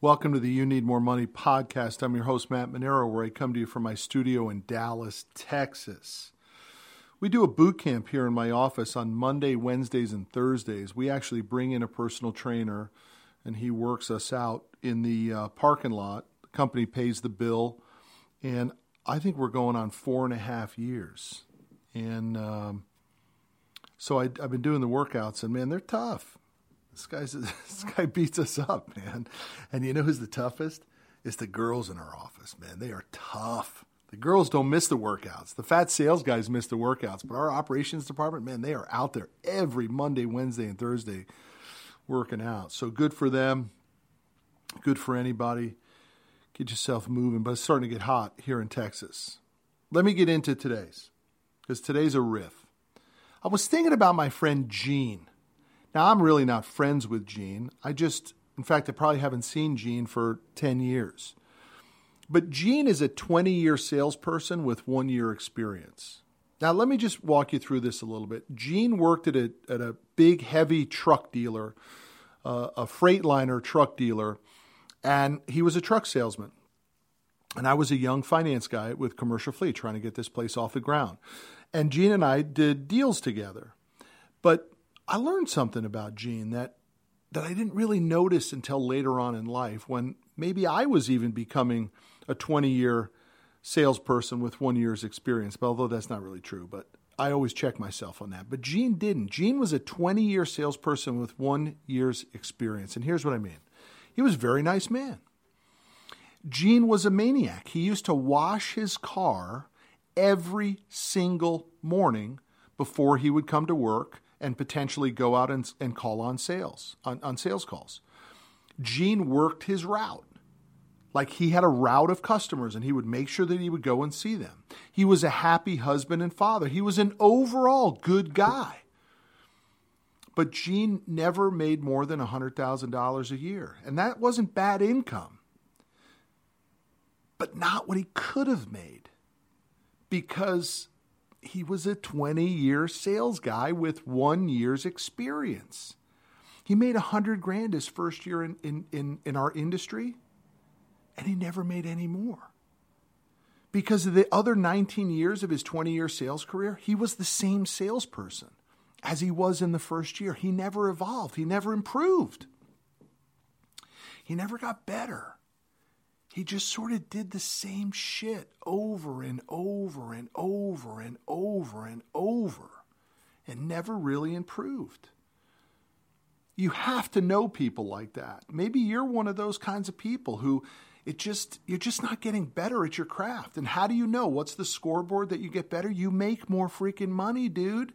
Welcome to the You Need More Money podcast. I'm your host, Matt Manero, where I come to you from my studio in Dallas, Texas. We do a boot camp here in my office on Monday, Wednesdays, and Thursdays. We actually bring in a personal trainer and he works us out in the uh, parking lot. The company pays the bill, and I think we're going on four and a half years. And um, so I, I've been doing the workouts, and man, they're tough. This guy's this guy beats us up, man. And you know who's the toughest? It's the girls in our office, man. They are tough. The girls don't miss the workouts. The fat sales guys miss the workouts, but our operations department, man, they are out there every Monday, Wednesday, and Thursday working out. So good for them. Good for anybody. Get yourself moving. But it's starting to get hot here in Texas. Let me get into today's, because today's a riff. I was thinking about my friend Gene. Now, I'm really not friends with Gene. I just, in fact, I probably haven't seen Gene for 10 years. But Gene is a 20 year salesperson with one year experience. Now, let me just walk you through this a little bit. Gene worked at a, at a big, heavy truck dealer, uh, a Freightliner truck dealer, and he was a truck salesman. And I was a young finance guy with Commercial Fleet trying to get this place off the ground. And Gene and I did deals together. But I learned something about Gene that that I didn't really notice until later on in life when maybe I was even becoming a 20 year salesperson with one year's experience, but although that's not really true, but I always check myself on that. But Gene didn't. Gene was a 20 year salesperson with one year's experience. And here's what I mean he was a very nice man. Gene was a maniac. He used to wash his car every single morning before he would come to work and potentially go out and, and call on sales, on, on sales calls. Gene worked his route. Like he had a route of customers and he would make sure that he would go and see them. He was a happy husband and father. He was an overall good guy. But Gene never made more than $100,000 a year. And that wasn't bad income, but not what he could have made because he was a 20 year sales guy with one year's experience. He made a hundred grand his first year in, in, in, in our industry and he never made any more. Because of the other 19 years of his 20 year sales career, he was the same salesperson as he was in the first year. He never evolved, he never improved, he never got better. He just sort of did the same shit over and over and over and over and over and never really improved. You have to know people like that. Maybe you're one of those kinds of people who it just you're just not getting better at your craft. And how do you know? What's the scoreboard that you get better? You make more freaking money, dude.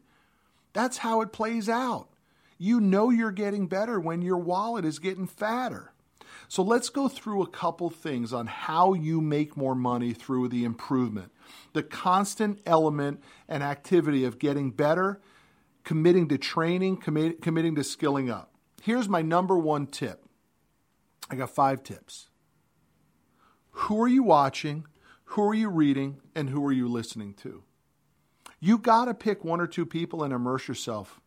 That's how it plays out. You know you're getting better when your wallet is getting fatter. So let's go through a couple things on how you make more money through the improvement. The constant element and activity of getting better, committing to training, committing to skilling up. Here's my number one tip. I got five tips. Who are you watching? Who are you reading? And who are you listening to? You got to pick one or two people and immerse yourself.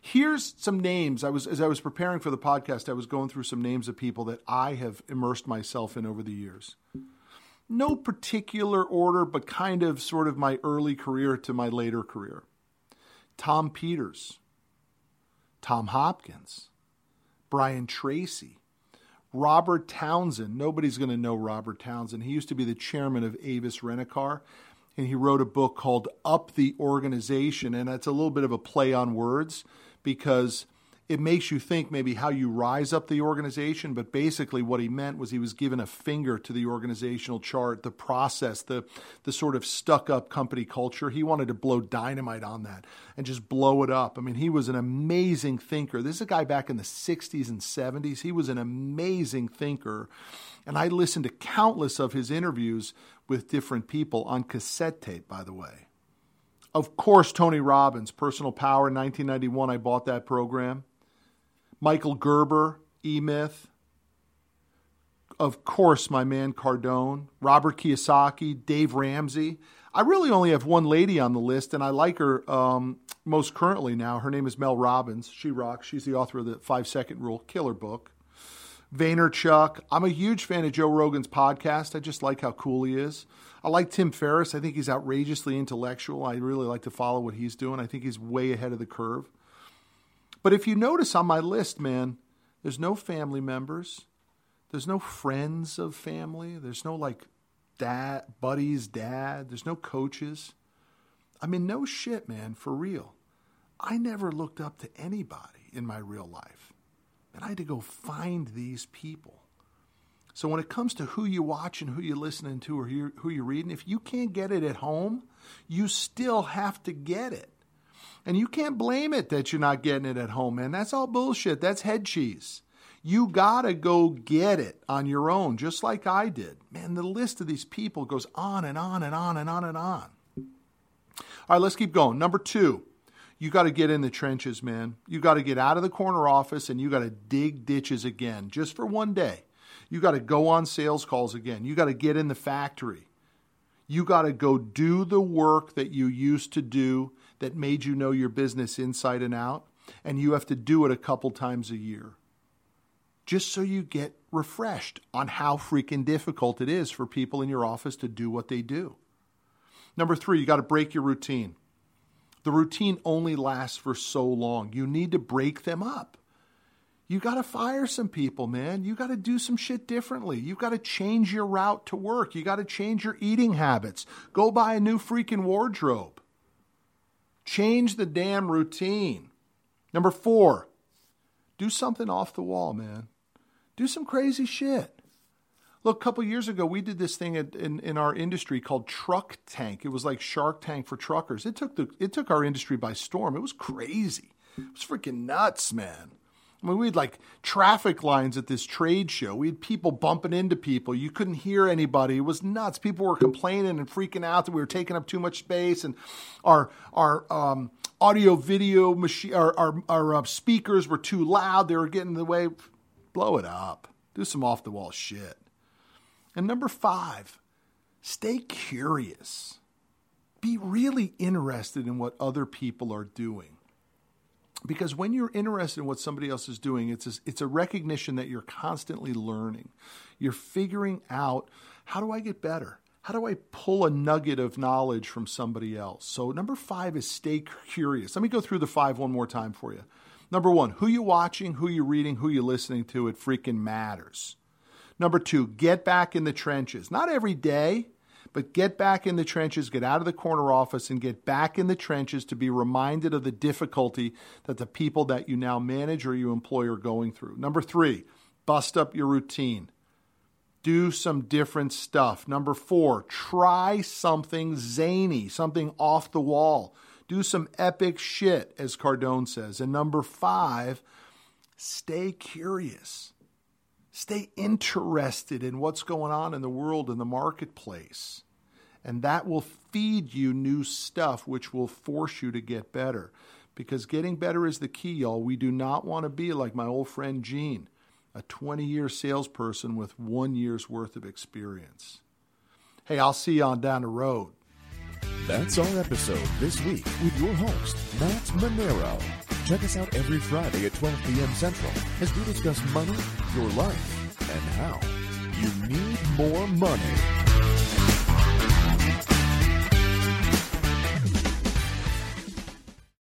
Here's some names. I was as I was preparing for the podcast, I was going through some names of people that I have immersed myself in over the years. No particular order, but kind of sort of my early career to my later career. Tom Peters, Tom Hopkins, Brian Tracy, Robert Townsend. Nobody's going to know Robert Townsend. He used to be the chairman of Avis Rent-A-Car, and he wrote a book called Up the Organization, and it's a little bit of a play on words because it makes you think maybe how you rise up the organization, but basically what he meant was he was given a finger to the organizational chart, the process, the the sort of stuck up company culture. He wanted to blow dynamite on that and just blow it up. I mean, he was an amazing thinker. This is a guy back in the 60s and 70s. He was an amazing thinker. And I listened to countless of his interviews with different people on cassette tape, by the way. Of course, Tony Robbins, Personal Power, 1991, I bought that program. Michael Gerber, E Myth. Of course, my man Cardone, Robert Kiyosaki, Dave Ramsey. I really only have one lady on the list, and I like her um, most currently now. Her name is Mel Robbins. She rocks. She's the author of the Five Second Rule, killer book. Vaynerchuk. I'm a huge fan of Joe Rogan's podcast. I just like how cool he is. I like Tim Ferriss. I think he's outrageously intellectual. I really like to follow what he's doing. I think he's way ahead of the curve. But if you notice on my list, man, there's no family members. There's no friends of family. There's no like dad, buddies, dad. There's no coaches. I mean, no shit, man, for real. I never looked up to anybody in my real life. And I had to go find these people. So when it comes to who you watch and who you're listening to or who you're reading, if you can't get it at home, you still have to get it. And you can't blame it that you're not getting it at home, man. That's all bullshit. That's head cheese. You gotta go get it on your own, just like I did. Man, the list of these people goes on and on and on and on and on. All right, let's keep going. Number two, you got to get in the trenches, man. You got to get out of the corner office and you got to dig ditches again just for one day. You got to go on sales calls again. You got to get in the factory. You got to go do the work that you used to do that made you know your business inside and out. And you have to do it a couple times a year just so you get refreshed on how freaking difficult it is for people in your office to do what they do. Number three, you got to break your routine. The routine only lasts for so long. You need to break them up. You got to fire some people, man. You got to do some shit differently. You got to change your route to work. You got to change your eating habits. Go buy a new freaking wardrobe. Change the damn routine. Number four, do something off the wall, man. Do some crazy shit. Look, a couple years ago, we did this thing in, in our industry called Truck Tank. It was like Shark Tank for truckers. It took the it took our industry by storm. It was crazy. It was freaking nuts, man. I mean, we had like traffic lines at this trade show. We had people bumping into people. You couldn't hear anybody. It was nuts. People were complaining and freaking out that we were taking up too much space, and our our um, audio video machine, our our, our uh, speakers were too loud. They were getting in the way. Blow it up. Do some off the wall shit. And number five, stay curious. Be really interested in what other people are doing. Because when you're interested in what somebody else is doing, it's a, it's a recognition that you're constantly learning. You're figuring out how do I get better? How do I pull a nugget of knowledge from somebody else? So, number five is stay curious. Let me go through the five one more time for you. Number one, who you watching, who you reading, who you listening to, it freaking matters. Number two, get back in the trenches. Not every day, but get back in the trenches, get out of the corner office, and get back in the trenches to be reminded of the difficulty that the people that you now manage or you employ are going through. Number three, bust up your routine. Do some different stuff. Number four, try something zany, something off the wall. Do some epic shit, as Cardone says. And number five, stay curious. Stay interested in what's going on in the world in the marketplace. And that will feed you new stuff, which will force you to get better. Because getting better is the key, y'all. We do not want to be like my old friend Gene, a 20 year salesperson with one year's worth of experience. Hey, I'll see you on down the road. That's our episode this week with your host, Matt Manero. Check us out every Friday at 12 p.m. Central as we discuss money, your life, and how you need more money.